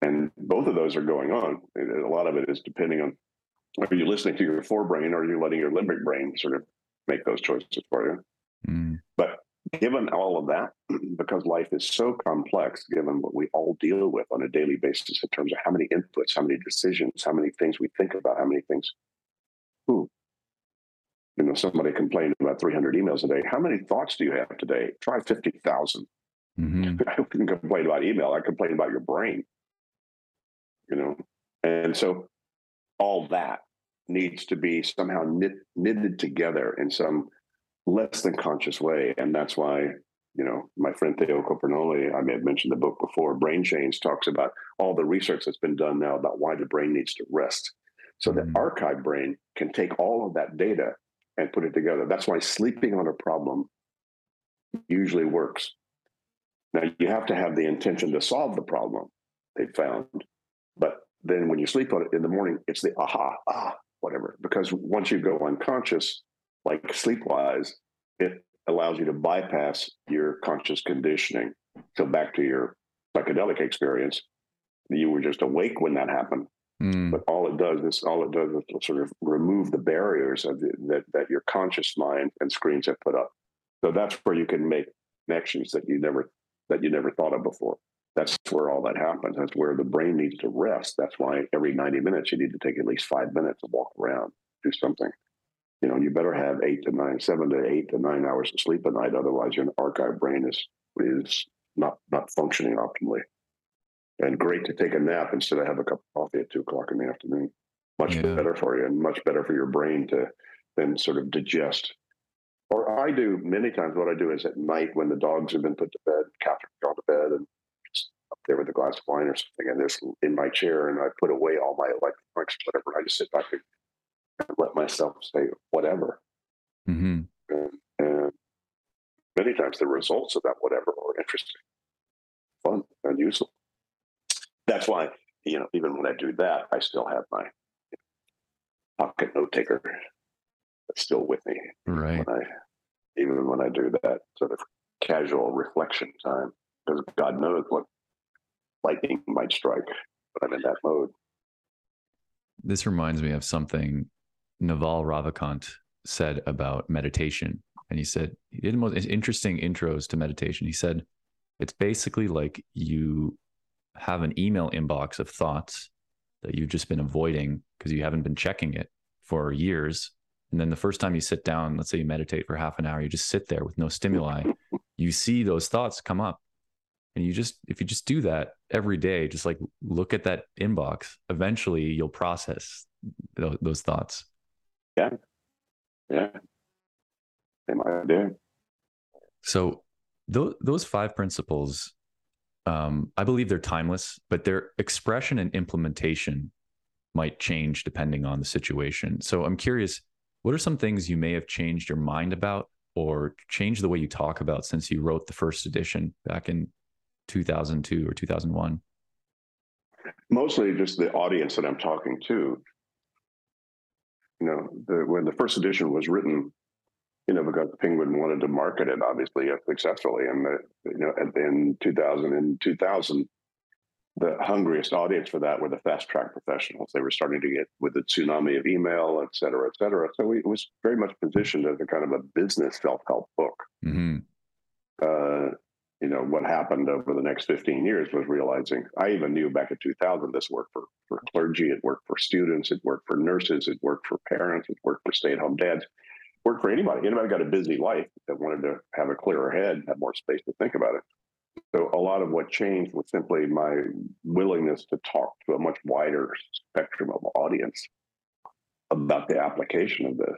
And both of those are going on. A lot of it is depending on are you listening to your forebrain or are you letting your limbic brain sort of make those choices for you? Mm. But given all of that, because life is so complex, given what we all deal with on a daily basis in terms of how many inputs, how many decisions, how many things we think about, how many things. Ooh, you know, somebody complained about 300 emails a day. How many thoughts do you have today? Try 50,000. Mm-hmm. I didn't complain about email. I complain about your brain. You know, and so all that needs to be somehow knit, knitted together in some less than conscious way. And that's why, you know, my friend Theo Compernolle, I may have mentioned the book before, BrainChains, talks about all the research that's been done now about why the brain needs to rest. So mm-hmm. the archive brain can take all of that data and put it together. That's why sleeping on a problem usually works. Now you have to have the intention to solve the problem they found. But then when you sleep on it in the morning, it's the aha, ah, whatever. Because once you go unconscious, like sleepwise, it allows you to bypass your conscious conditioning. So back to your psychedelic experience, you were just awake when that happened. Mm. But all it does is all it does is sort of remove the barriers of the, that that your conscious mind and screens have put up. So that's where you can make connections that you never that you never thought of before. That's where all that happens. That's where the brain needs to rest. That's why every 90 minutes you need to take at least five minutes to walk around, do something you know, you better have eight to nine, seven to eight to nine hours of sleep a night. Otherwise, your archive brain is is not not functioning optimally. And great to take a nap instead of have a cup of coffee at two o'clock in the afternoon. Much yeah. better for you, and much better for your brain to then sort of digest. Or I do many times. What I do is at night when the dogs have been put to bed, Catherine's gone to bed, and just up there with a glass of wine or something, and this in my chair, and I put away all my electronics, whatever. I just sit back and let myself say whatever. Mm-hmm. And, and, many times the results of that whatever are interesting, fun, and useful. That's why, you know, even when I do that, I still have my pocket note taker that's still with me. Right. When I, even when I do that sort of casual reflection time, because God knows what lightning might strike, but I'm in that mode. This reminds me of something Naval Ravikant said about meditation. And he said, he did most interesting intros to meditation. He said, it's basically like you have an email inbox of thoughts that you've just been avoiding because you haven't been checking it for years. And then the first time you sit down, let's say you meditate for half an hour, you just sit there with no stimuli, you see those thoughts come up. And you just, if you just do that every day, just like look at that inbox, eventually you'll process those thoughts. Yeah. Yeah. Same idea. So those those five principles, um, I believe they're timeless, but their expression and implementation might change depending on the situation. So I'm curious, what are some things you may have changed your mind about or changed the way you talk about since you wrote the first edition back in 2002 or 2001? Mostly just the audience that I'm talking to. You know, the, when the first edition was written, you know, because Penguin wanted to market it obviously successfully, and the, you know, in 2000 and 2000, the hungriest audience for that were the fast track professionals. They were starting to get with the tsunami of email, et cetera, et cetera. So we, it was very much positioned as a kind of a business self help book. Mm-hmm. Uh, you know, what happened over the next 15 years was realizing I even knew back in 2000 this worked for, for clergy, it worked for students, it worked for nurses, it worked for parents, it worked for stay at home dads, worked for anybody. Anybody got a busy life that wanted to have a clearer head, have more space to think about it. So a lot of what changed was simply my willingness to talk to a much wider spectrum of audience about the application of this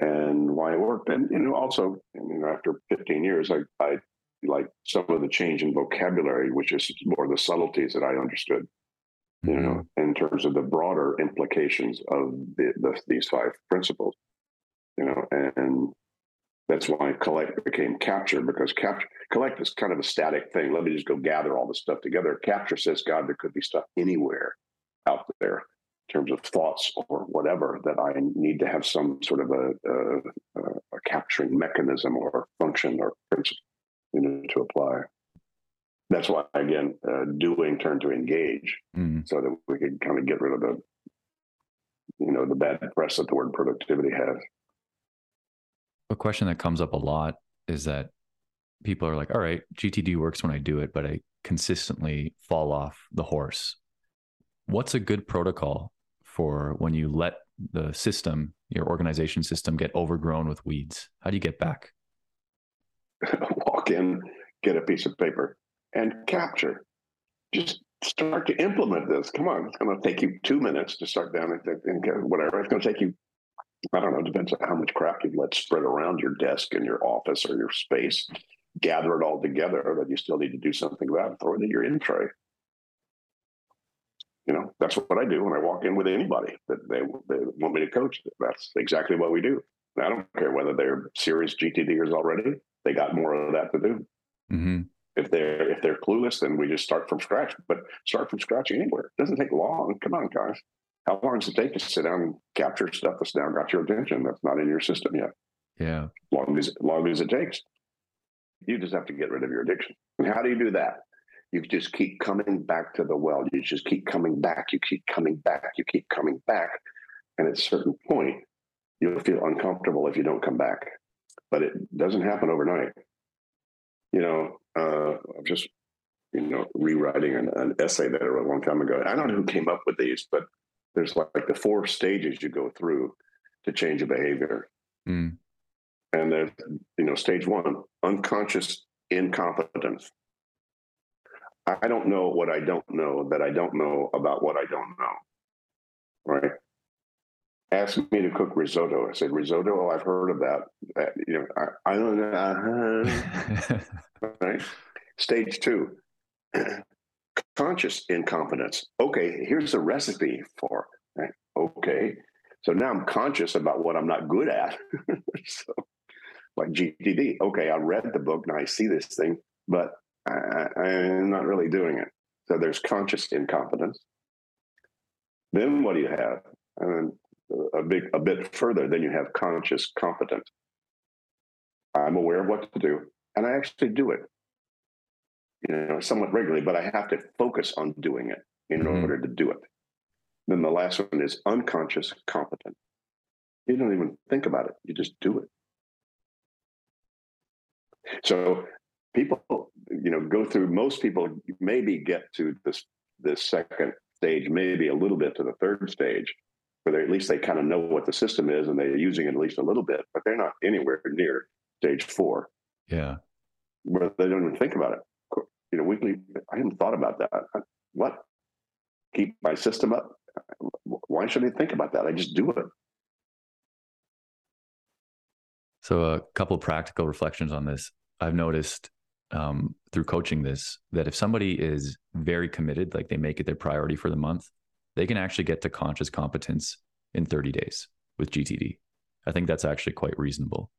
and why it worked. And you know, also, you know, after 15 years, I, I like some of the change in vocabulary, which is more the subtleties that I understood. Mm-hmm. You know, in terms of the broader implications of the, the, these five principles. You know, and that's why collect became capture because capture collect is kind of a static thing. Let me just go gather all this stuff together. Capture says, God, there could be stuff anywhere out there in terms of thoughts or whatever that I need to have some sort of a, a, a capturing mechanism or function or principle you know, to apply. That's why, again, uh, doing turned to engage mm. so that we could kind of get rid of the, you know, the bad press that the word productivity has a question that comes up a lot is that people are like, all right, GTD works when I do it, but I consistently fall off the horse. What's a good protocol for when you let the system, your organization system, get overgrown with weeds? How do you get back? Walk in, get a piece of paper, and capture. Just start to implement this. Come on, it's going to take you two minutes to start down and, and whatever. It's going to take you I don't know, it depends on how much crap you've let spread around your desk and your office or your space. Gather it all together that you still need to do something about it, throw it in your in tray. You know, that's what I do when I walk in with anybody that they, they want me to coach. That's exactly what we do. I don't care whether they're serious GTDers already; they got more of that to do. Mm-hmm. If they're if they're clueless, then we just start from scratch. But start from scratch anywhere. It doesn't take long. Come on, guys. How long does it take to sit down and capture stuff that's now got your attention that's not in your system yet? Yeah. Long as long as it takes. You just have to get rid of your addiction. And how do you do that? You just keep coming back to the well. You just keep coming back. You keep coming back. You keep coming back. And at a certain point, you'll feel uncomfortable if you don't come back. But it doesn't happen overnight. You know, uh, I'm just, you know, rewriting an, an essay that I wrote a long time ago. I don't know who came up with these, but there's like, the four stages you go through to change a behavior. Mm. And then, you know, stage one, unconscious incompetence. I don't know what I don't know that I don't know about what I don't know. Right. Ask me to cook risotto. I said, risotto, oh, I've heard of that. You know, I, I don't know. Uh-huh. right. Stage two, conscious incompetence. Okay, here's a recipe for. Right? Okay, so now I'm conscious about what I'm not good at. so, like GTD. Okay, I read the book and I see this thing, but I, I'm not really doing it. So there's conscious incompetence. Then what do you have? And uh, a big, a bit further, then you have conscious competence. I'm aware of what to do, and I actually do it you know, somewhat regularly, but I have to focus on doing it in mm-hmm. order to do it. Then the last one is unconscious competent. You don't even think about it, you just do it. So people, you know, go through most people maybe get to this this second stage, maybe a little bit to the third stage, where they at least they kind of know what the system is and they're using it at least a little bit, but they're not anywhere near stage four. Yeah. Where they don't even think about it you know, weekly. I hadn't thought about that. What? Keep my system up? Why should I think about that? I just do it. So, a couple practical reflections on this. I've noticed um, through coaching this that if somebody is very committed, like they make it their priority for the month, they can actually get to conscious competence in 30 days with GTD. I think that's actually quite reasonable.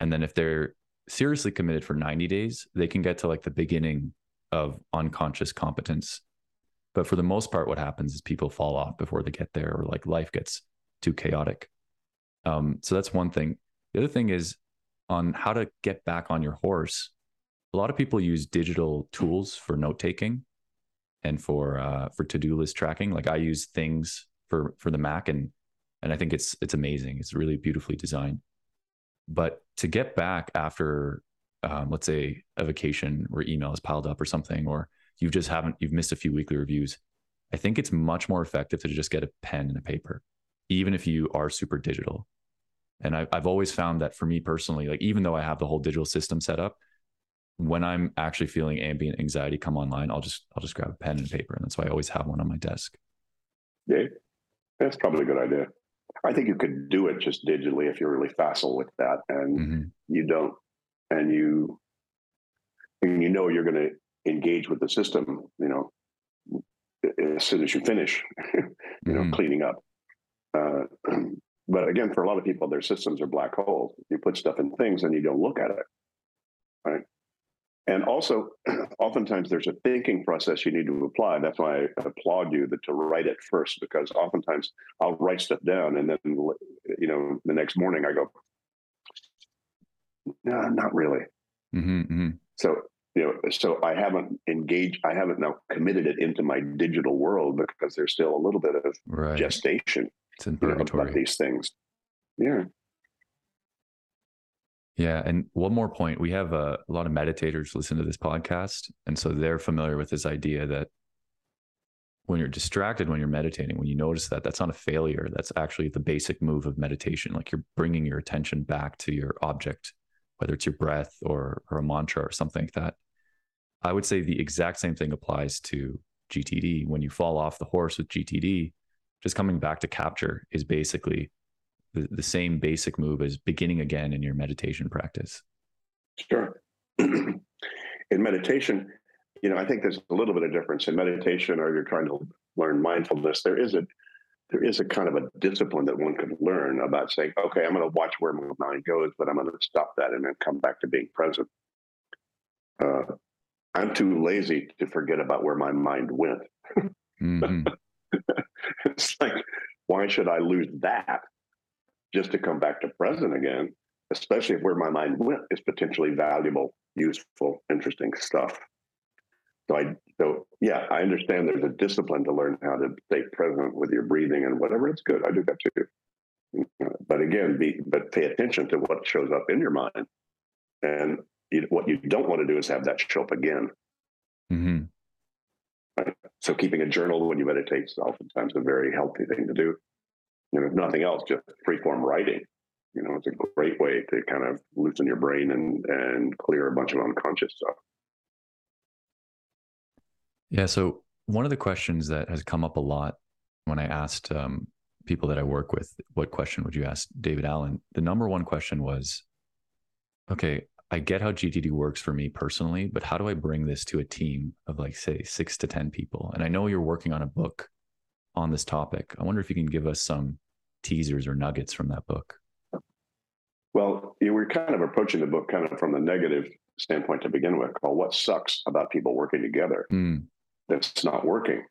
And then if they're seriously committed for 90 days, they can get to like the beginning of unconscious competence. But for the most part, what happens is people fall off before they get there, or like life gets too chaotic. Um, so that's one thing. The other thing is on how to get back on your horse. A lot of people use digital tools for note taking and for uh, for to do list tracking. Like I use things for for the Mac, and and I think it's it's amazing. It's really beautifully designed. But to get back after, um, let's say, a vacation where email is piled up or something, or you just haven't you've missed a few weekly reviews, I think it's much more effective to just get a pen and a paper, even if you are super digital. And I, I've always found that for me personally, like even though I have the whole digital system set up, when I'm actually feeling ambient anxiety come online, I'll just I'll just grab a pen and paper, and that's why I always have one on my desk. Yeah, that's probably a good idea. I think you could do it just digitally if you're really facile with that, and mm-hmm. you don't, and you, and you know you're going to engage with the system. You know, as soon as you finish, you mm-hmm. know, cleaning up. Uh, but again, for a lot of people, their systems are black holes. You put stuff in things and you don't look at it, right? And also, oftentimes there's a thinking process you need to apply. That's why I applaud you that to write it first, because oftentimes I'll write stuff down and then, you know, the next morning I go, no, not really. Mm-hmm, mm-hmm. So, you know, so I haven't engaged, I haven't now committed it into my digital world because there's still a little bit of right. gestation it's in purgatory. You know, about these things. Yeah. Yeah. And one more point we have a, a lot of meditators listen to this podcast. And so they're familiar with this idea that when you're distracted when you're meditating, when you notice that, that's not a failure. That's actually the basic move of meditation. Like you're bringing your attention back to your object, whether it's your breath or, or a mantra or something like that. I would say the exact same thing applies to GTD. When you fall off the horse with GTD, just coming back to capture is basically the, the same basic move as beginning again in your meditation practice? Sure. in meditation, you know, I think there's a little bit of difference in meditation, or you're trying to learn mindfulness. There is a there is a kind of a discipline that one can learn about saying, okay, I'm going to watch where my mind goes, but I'm going to stop that and then come back to being present. Uh, I'm too lazy to forget about where my mind went. mm-hmm. it's like, why should I lose that just to come back to present again, especially if where my mind went is potentially valuable, useful, interesting stuff. So I so yeah, I understand there's a discipline to learn how to stay present with your breathing and whatever. It's good. I do that too. But again, be but pay attention to what shows up in your mind, and you, what you don't want to do is have that show up again. Mm-hmm. Right? So keeping a journal when you meditate is oftentimes a very healthy thing to do you know, if nothing else, just free form writing. You know, it's a great way to kind of loosen your brain and and clear a bunch of unconscious stuff. Yeah. So one of the questions that has come up a lot when I asked um, people that I work with, what question would you ask David Allen? The number one question was, okay, I get how GTD works for me personally, but how do I bring this to a team of like, say, six to 10 people? And I know you're working on a book on this topic. I wonder if you can give us some teasers or nuggets from that book. Well, you were kind of approaching the book kind of from the negative standpoint to begin with, called What Sucks About People Working Together mm. That's Not Working.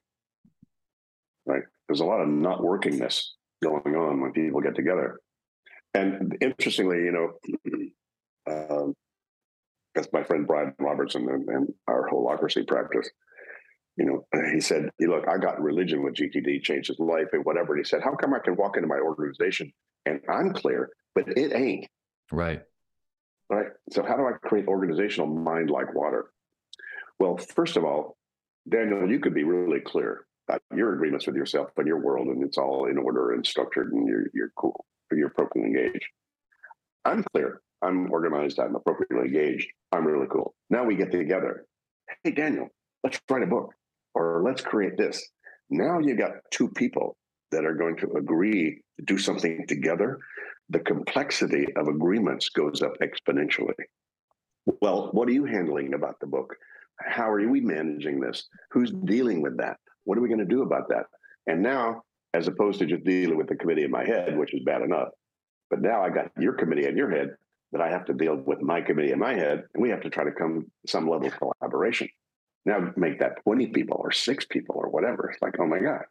Right? There's a lot of not workingness going on when people get together. And interestingly, you know, um, that's my friend Brian Robertson and, and our Holacracy practice you know, he said, look, I got religion with GTD, changed his life and whatever. And he said, how come I can walk into my organization and I'm clear, but it ain't. Right. Right. So how do I create organizational mind like water? Well, first of all, Daniel, you could be really clear about your agreements with yourself and your world, and it's all in order and structured, and you're you're cool, you're appropriately engaged. I'm clear. I'm organized. I'm appropriately engaged. I'm really cool. Now we get together. Hey, Daniel, let's write a book or let's create this. Now you've got two people that are going to agree to do something together. The complexity of agreements goes up exponentially. Well, what are you handling about the book? How are we managing this? Who's dealing with that? What are we going to do about that? And now, as opposed to just dealing with the committee in my head, which is bad enough, but now I got your committee in your head that I have to deal with my committee in my head, and we have to try to come to some level of collaboration. Now make that 20 people or six people or whatever. It's like, oh my God.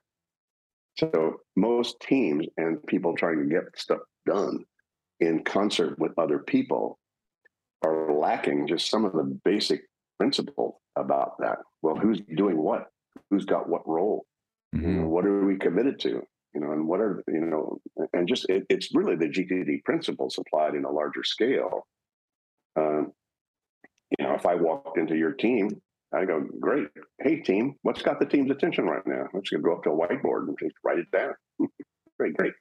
So most teams and people trying to get stuff done in concert with other people are lacking just some of the basic principles about that. Well, who's doing what? Who's got what role? Mm-hmm. You know, mm-hmm. what are we committed to? You know, and what are you know, and just it, it's really the GTD principles applied in a larger scale. Um, you know, if I walked into your team, I go, great. Hey, team, what's got the team's attention right now? Let's go up to a whiteboard and just write it down. great, great.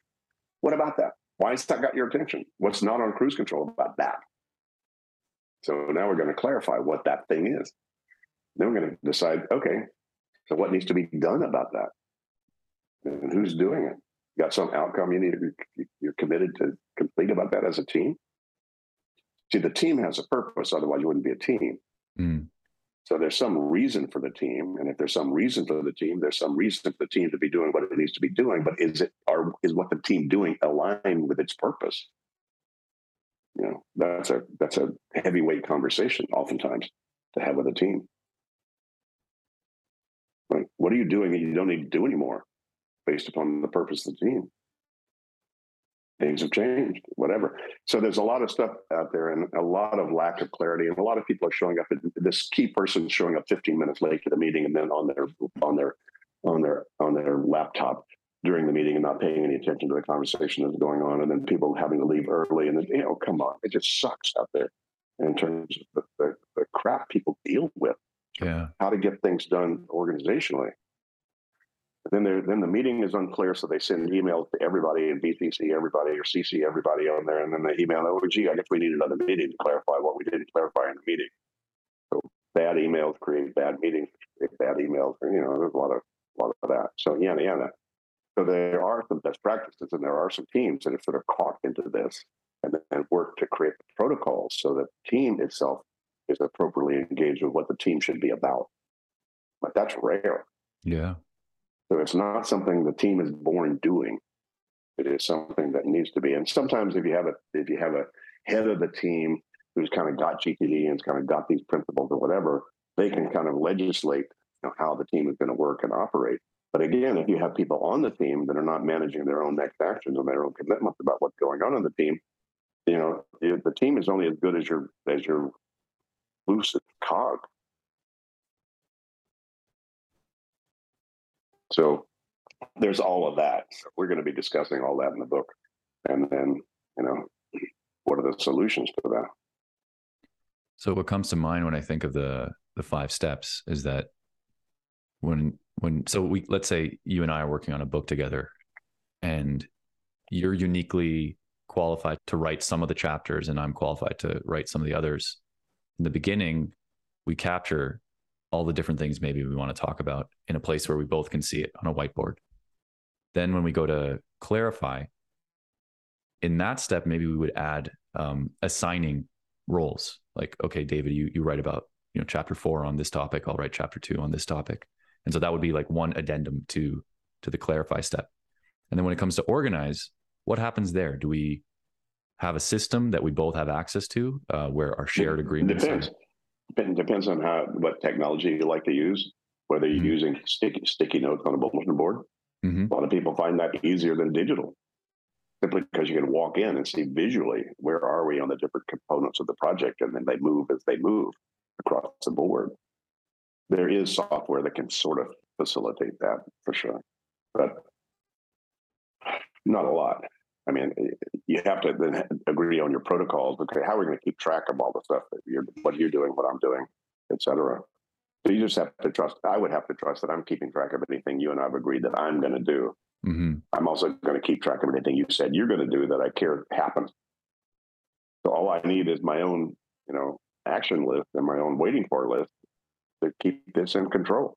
What about that? Why has that got your attention? What's not on cruise control about that? So now we're going to clarify what that thing is. Then we're going to decide, okay, so what needs to be done about that? And who's doing it? You got some outcome you need to, you're committed to complete about that as a team? See, the team has a purpose, otherwise you wouldn't be a team. Mm. So there's some reason for the team, and if there's some reason for the team, there's some reason for the team to be doing what it needs to be doing. But is it are is what the team doing aligned with its purpose? You know, that's a that's a heavyweight conversation oftentimes to have with a team. Like, what are you doing that you don't need to do anymore based upon the purpose of the team? Things have changed, whatever. So there's a lot of stuff out there and a lot of lack of clarity. And a lot of people are showing up. This key person showing up 15 minutes late to the meeting and then on their on their on their on their laptop during the meeting and not paying any attention to the conversation that's going on, and then people having to leave early, and then you know, come on, it just sucks out there in terms of the, the, the crap people deal with yeah. how to get things done organizationally. Then then the meeting is unclear, so they send emails to everybody and BCC everybody or CC everybody on there, and then they email, oh, gee, I guess we need another meeting to clarify what we didn't clarify in the meeting. So bad emails create bad meetings, bad emails. You know, there's a lot of a lot of that. So yeah, yeah. So there are some best practices, and there are some teams that have sort of caught into this and, and work to create protocols so that the team itself is appropriately engaged with what the team should be about. But that's rare. Yeah. So it's not something the team is born doing. It is something that needs to be. And sometimes if you have a if you have a head of the team who's kind of got GTD and kind of got these principles or whatever, they can kind of legislate you know, how the team is going to work and operate. But again, if you have people on the team that are not managing their own next actions and their own commitments about what's going on in the team, you know, the team is only as good as your as your lucid cog. So there's all of that. We're going to be discussing all that in the book. And then, you know, what are the solutions for that? So what comes to mind when I think of the the five steps is that when when so we let's say you and I are working on a book together and you're uniquely qualified to write some of the chapters and I'm qualified to write some of the others in the beginning, we capture all the different things maybe we want to talk about in a place where we both can see it on a whiteboard. Then when we go to clarify, in that step, maybe we would add um, assigning roles. Like, okay, David, you you write about you know chapter four on this topic. I'll write chapter two on this topic, and so that would be like one addendum to to the clarify step. And then when it comes to organize, what happens there? Do we have a system that we both have access to uh, where our shared agreements depends. Are... depends on how what technology you like to use whether you're mm-hmm. using sticky, sticky notes on a bulletin board mm-hmm. a lot of people find that easier than digital simply because you can walk in and see visually where are we on the different components of the project and then they move as they move across the board there is software that can sort of facilitate that for sure but not a lot I mean, you have to then agree on your protocols. Okay, how are we going to keep track of all the stuff that you're, what you're doing, what I'm doing, et cetera. So you just have to trust. I would have to trust that I'm keeping track of anything you and I've agreed that I'm going to do. Mm-hmm. I'm also going to keep track of anything you said you're going to do that I care happens. So all I need is my own, you know, action list and my own waiting for list to keep this in control.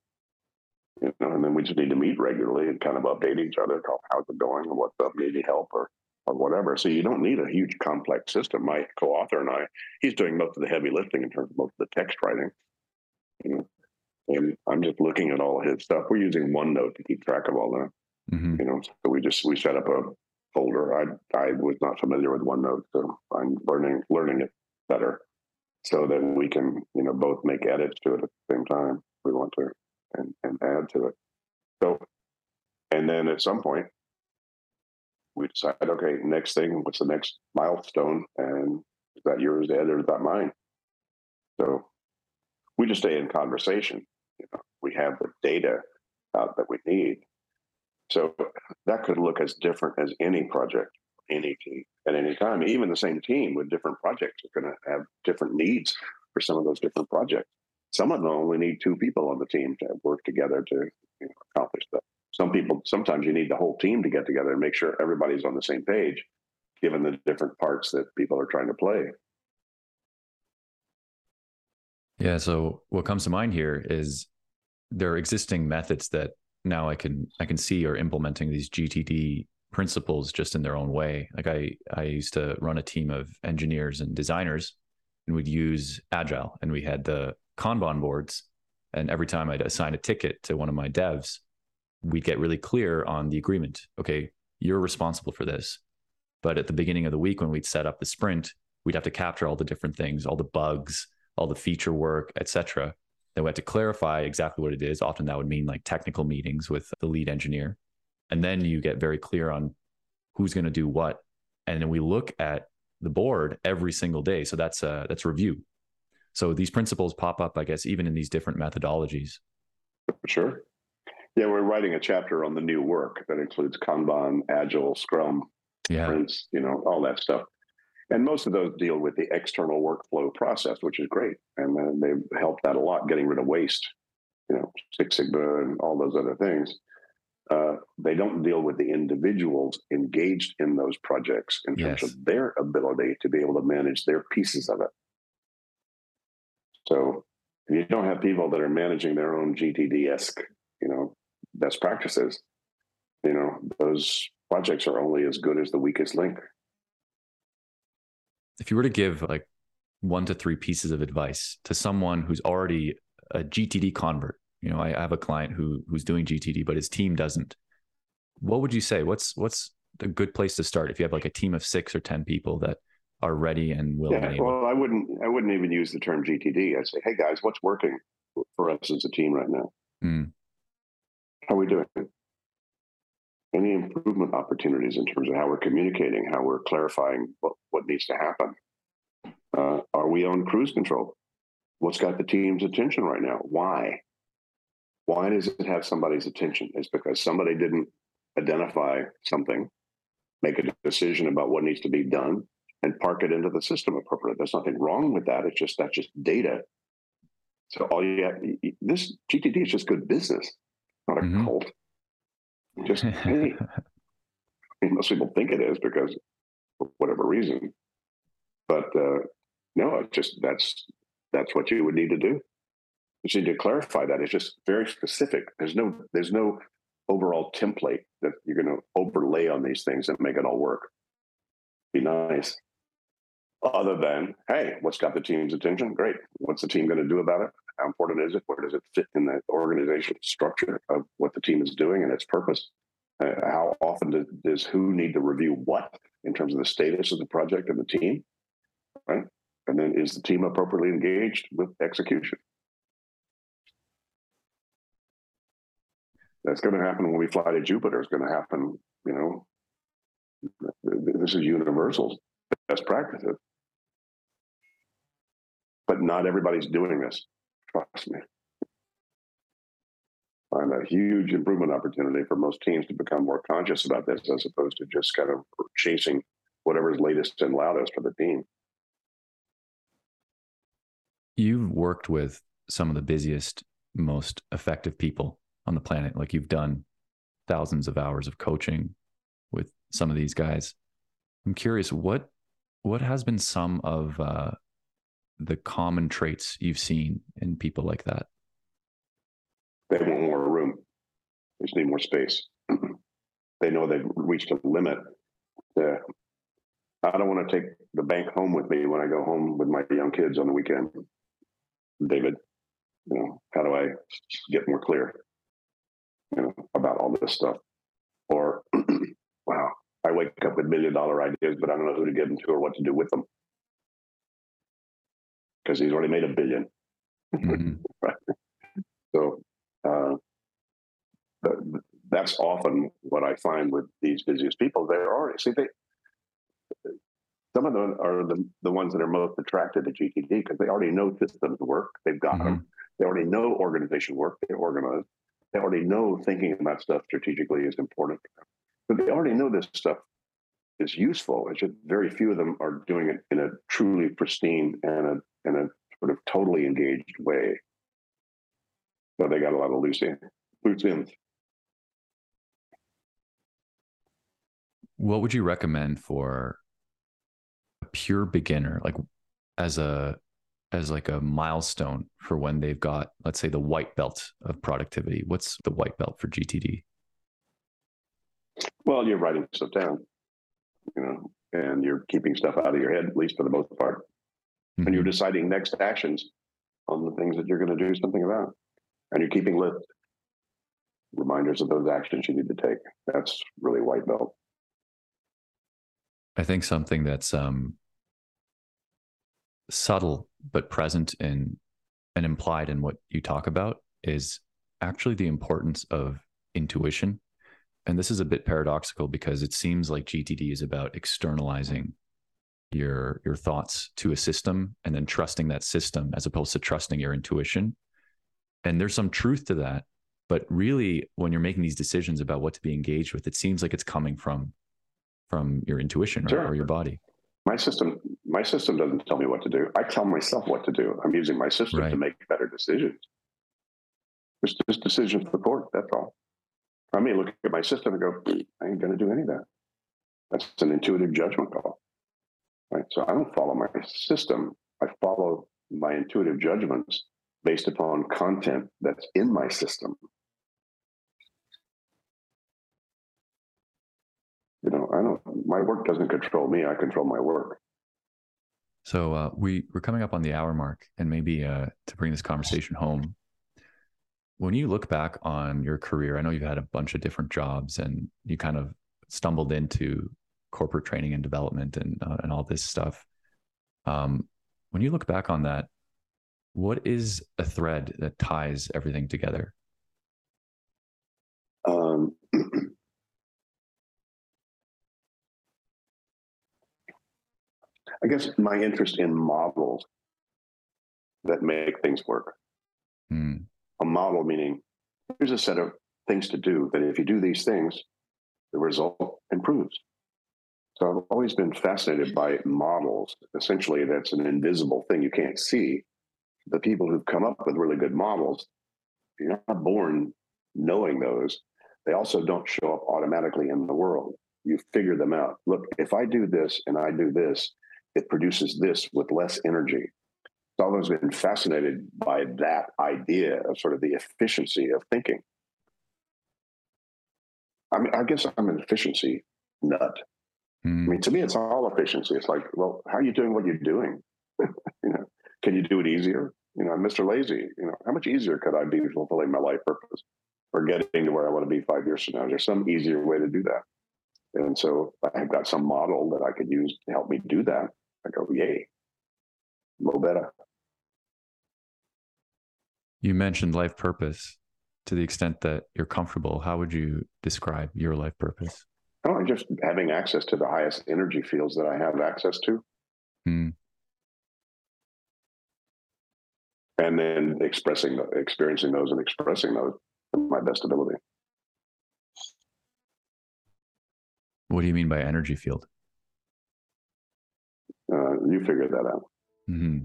You know, and then we just need to meet regularly and kind of update each other. Talk how's it going? And what's up? Need help or or whatever. So you don't need a huge complex system. My co-author and I, he's doing most of the heavy lifting in terms of most of the text writing. You know, and I'm just looking at all of his stuff. We're using OneNote to keep track of all that. Mm-hmm. You know, so we just we set up a folder. I I was not familiar with OneNote, so I'm learning learning it better, so that we can you know both make edits to it at the same time if we want to, and and add to it. So, and then at some point, we decide, okay, next thing, what's the next milestone, and is that yours, Ed, or is that mine? So, we just stay in conversation. You know, we have the data uh, that we need. So that could look as different as any project, any team at any time. Even the same team with different projects are going to have different needs for some of those different projects. Some of them only need two people on the team to work together to you know, accomplish that. Some people, sometimes you need the whole team to get together and make sure everybody's on the same page, given the different parts that people are trying to play. Yeah. So what comes to mind here is there are existing methods that now I can I can see are implementing these GTD principles just in their own way. Like I I used to run a team of engineers and designers and we'd use agile and we had the Kanban boards and every time I'd assign a ticket to one of my devs, we'd get really clear on the agreement. Okay, you're responsible for this. But at the beginning of the week when we'd set up the sprint, we'd have to capture all the different things, all the bugs, all the feature work, etc. Then we had to clarify exactly what it is. Often that would mean like technical meetings with the lead engineer. And then you get very clear on who's going to do what. And then we look at the board every single day. So that's a, that's review. So these principles pop up, I guess, even in these different methodologies. Sure. Yeah, we're writing a chapter on the new work that includes Kanban, Agile, Scrum, yeah. sprints, you know, all that stuff. And most of those deal with the external workflow process, which is great. And they've helped that a lot, getting rid of waste, you know, Six Sigma and all those other things. Uh, they don't deal with the individuals engaged in those projects in terms of their ability to be able to manage their pieces of it. So if you don't have people that are managing their own GTD esque, you know, best practices, you know, those projects are only as good as the weakest link if you were to give like one to three pieces of advice to someone who's already a GTD convert, you know, I have a client who who's doing GTD, but his team doesn't. What would you say? What's what's a good place to start if you have like a team of six or ten people that are ready and willing? Yeah, well, I wouldn't I wouldn't even use the term GTD. I'd say, hey guys, what's working for us as a team right now? Mm. How are we doing? any improvement opportunities in terms of how we're communicating, how we're clarifying what, what needs to happen. Uh, are we on cruise control? What's got the team's attention right now? Why? Why does it have somebody's attention? It's because somebody didn't identify something, make a decision about what needs to be done, and park it into the system appropriately. There's nothing wrong with that. It's just that's just data. So all you have, this GTD is just good business, not a mm-hmm. cult. Just hey, most people think it is because for whatever reason, but uh, no, it's just that's that's what you would need to do. You need to clarify that. It's just very specific. There's no there's no overall template that you're going to overlay on these things and make it all work. Be nice. Other than, hey, what's got the team's attention? Great. What's the team going to do about it? How important is it? Where does it fit in the organizational structure of what the team is doing and its purpose? Uh, how often does, does who need to review what in terms of the status of the project and the team? Right. And then is the team appropriately engaged with execution? That's going to happen when we fly to Jupiter. It's going to happen, you know, this is universal best practices. But not everybody's doing this. Trust me. I'm a huge improvement opportunity for most teams to become more conscious about this as opposed to just kind of chasing whatever's latest and loudest for the team. You've worked with some of the busiest, most effective people on the planet. Like you've done thousands of hours of coaching with some of these guys. I'm curious what what has been some of uh, the common traits you've seen in people like that? They want more room. They just need more space. they know they've reached a limit. To, I don't want to take the bank home with me when I go home with my young kids on the weekend. David, you know, how do I get more clear, you know, about all this stuff? Or, wow, I wake up with million dollar ideas, but I don't know who to give them to or what to do with them because he's already made a 1000000000 mm-hmm. right? So uh, that's often what I find with these busiest people. They're already see they. Some of them are the, the ones that are most attracted to GTD because they already know systems work. They've got mm-hmm. them. They already know organization work. They're organized. They already know thinking about stuff strategically is important. But they already know this stuff is useful. It's just very few of them are doing it in a truly pristine and a in a sort of totally engaged way. So they got a lot of loose ends. Loose ends. What would you recommend for a pure beginner, like as a as like a milestone for when they've got, let's say, the white belt of productivity? What's the white belt for GTD? Well, you're writing stuff down, you know, and you're keeping stuff out of your head, at least for the most part. Mm-hmm. And you're mm-hmm. deciding next actions on the things that you're going to do something about. And you're keeping lists, reminders of those actions you need to take. That's really white belt. I think something that's um, subtle but present in and implied in what you talk about is actually the importance of intuition. And this is a bit paradoxical because it seems like GTD is about externalizing your your thoughts to a system and then trusting that system as opposed to trusting your intuition. And there's some truth to that, but really when you're making these decisions about what to be engaged with, it seems like it's coming from from your intuition or, sure. or your body. My system, my system doesn't tell me what to do. I tell myself what to do. I'm using my system right. to make better decisions. It's just decision support. That's all. I may look at my system and go, I ain't going to do any of that. That's an intuitive judgment call. Right. So I don't follow my system. I follow my intuitive judgments based upon content that's in my system. you know, I don't, my work doesn't control me. I control my work. So uh, we we're coming up on the hour mark, and maybe uh, to bring this conversation home, when you look back on your career, I know you've had a bunch of different jobs, and you kind of stumbled into corporate training and development and uh, and all this stuff. Um, when you look back on that, what is a thread that ties everything together? Um, I guess my interest in models that make things work. Mm. A model meaning here's a set of things to do that if you do these things, the result improves. So I've always been fascinated by models. Essentially, that's an invisible thing you can't see. The people who've come up with really good models, you're not born knowing those. They also don't show up automatically in the world. You figure them out. Look, if I do this and I do this, it produces this with less energy. So I've always been fascinated by that idea of sort of the efficiency of thinking. I mean, I guess I'm an efficiency nut. Mm. I mean, to me, it's all efficiency. It's like, well, how are you doing what you're doing? you know, can you do it easier? You know, I'm Mr. Lazy. You know, how much easier could I be fulfilling my life purpose or getting to where I want to be five years from now? Is there some easier way to do that? And so I've got some model that I could use to help me do that. I go, yay, a little better. You mentioned life purpose. To the extent that you're comfortable, how would you describe your life purpose? Oh, just having access to the highest energy fields that I have access to. Hmm. And then expressing, experiencing those and expressing those to my best ability. What do you mean by energy field? Uh, you figure that out. Mm-hmm.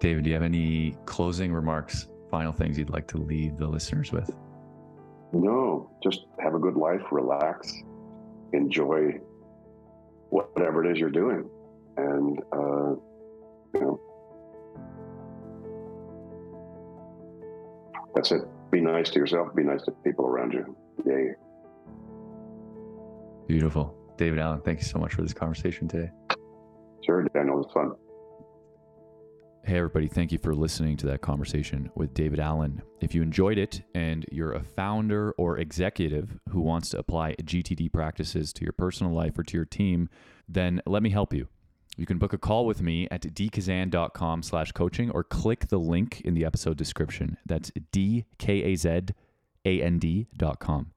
David, do you have any closing remarks, final things you'd like to leave the listeners with? No, just have a good life, relax, enjoy whatever it is you're doing. And, uh, you know, that's it. Be nice to yourself, be nice to people around you. Yay. Beautiful. David Allen, thank you so much for this conversation today. Sure, Daniel. It was fun. Hey, everybody, thank you for listening to that conversation with David Allen. If you enjoyed it and you're a founder or executive who wants to apply GTD practices to your personal life or to your team, then let me help you. You can book a call with me at dkazan.com slash coaching or click the link in the episode description. That's D-K-A-Z-A-N-D.com.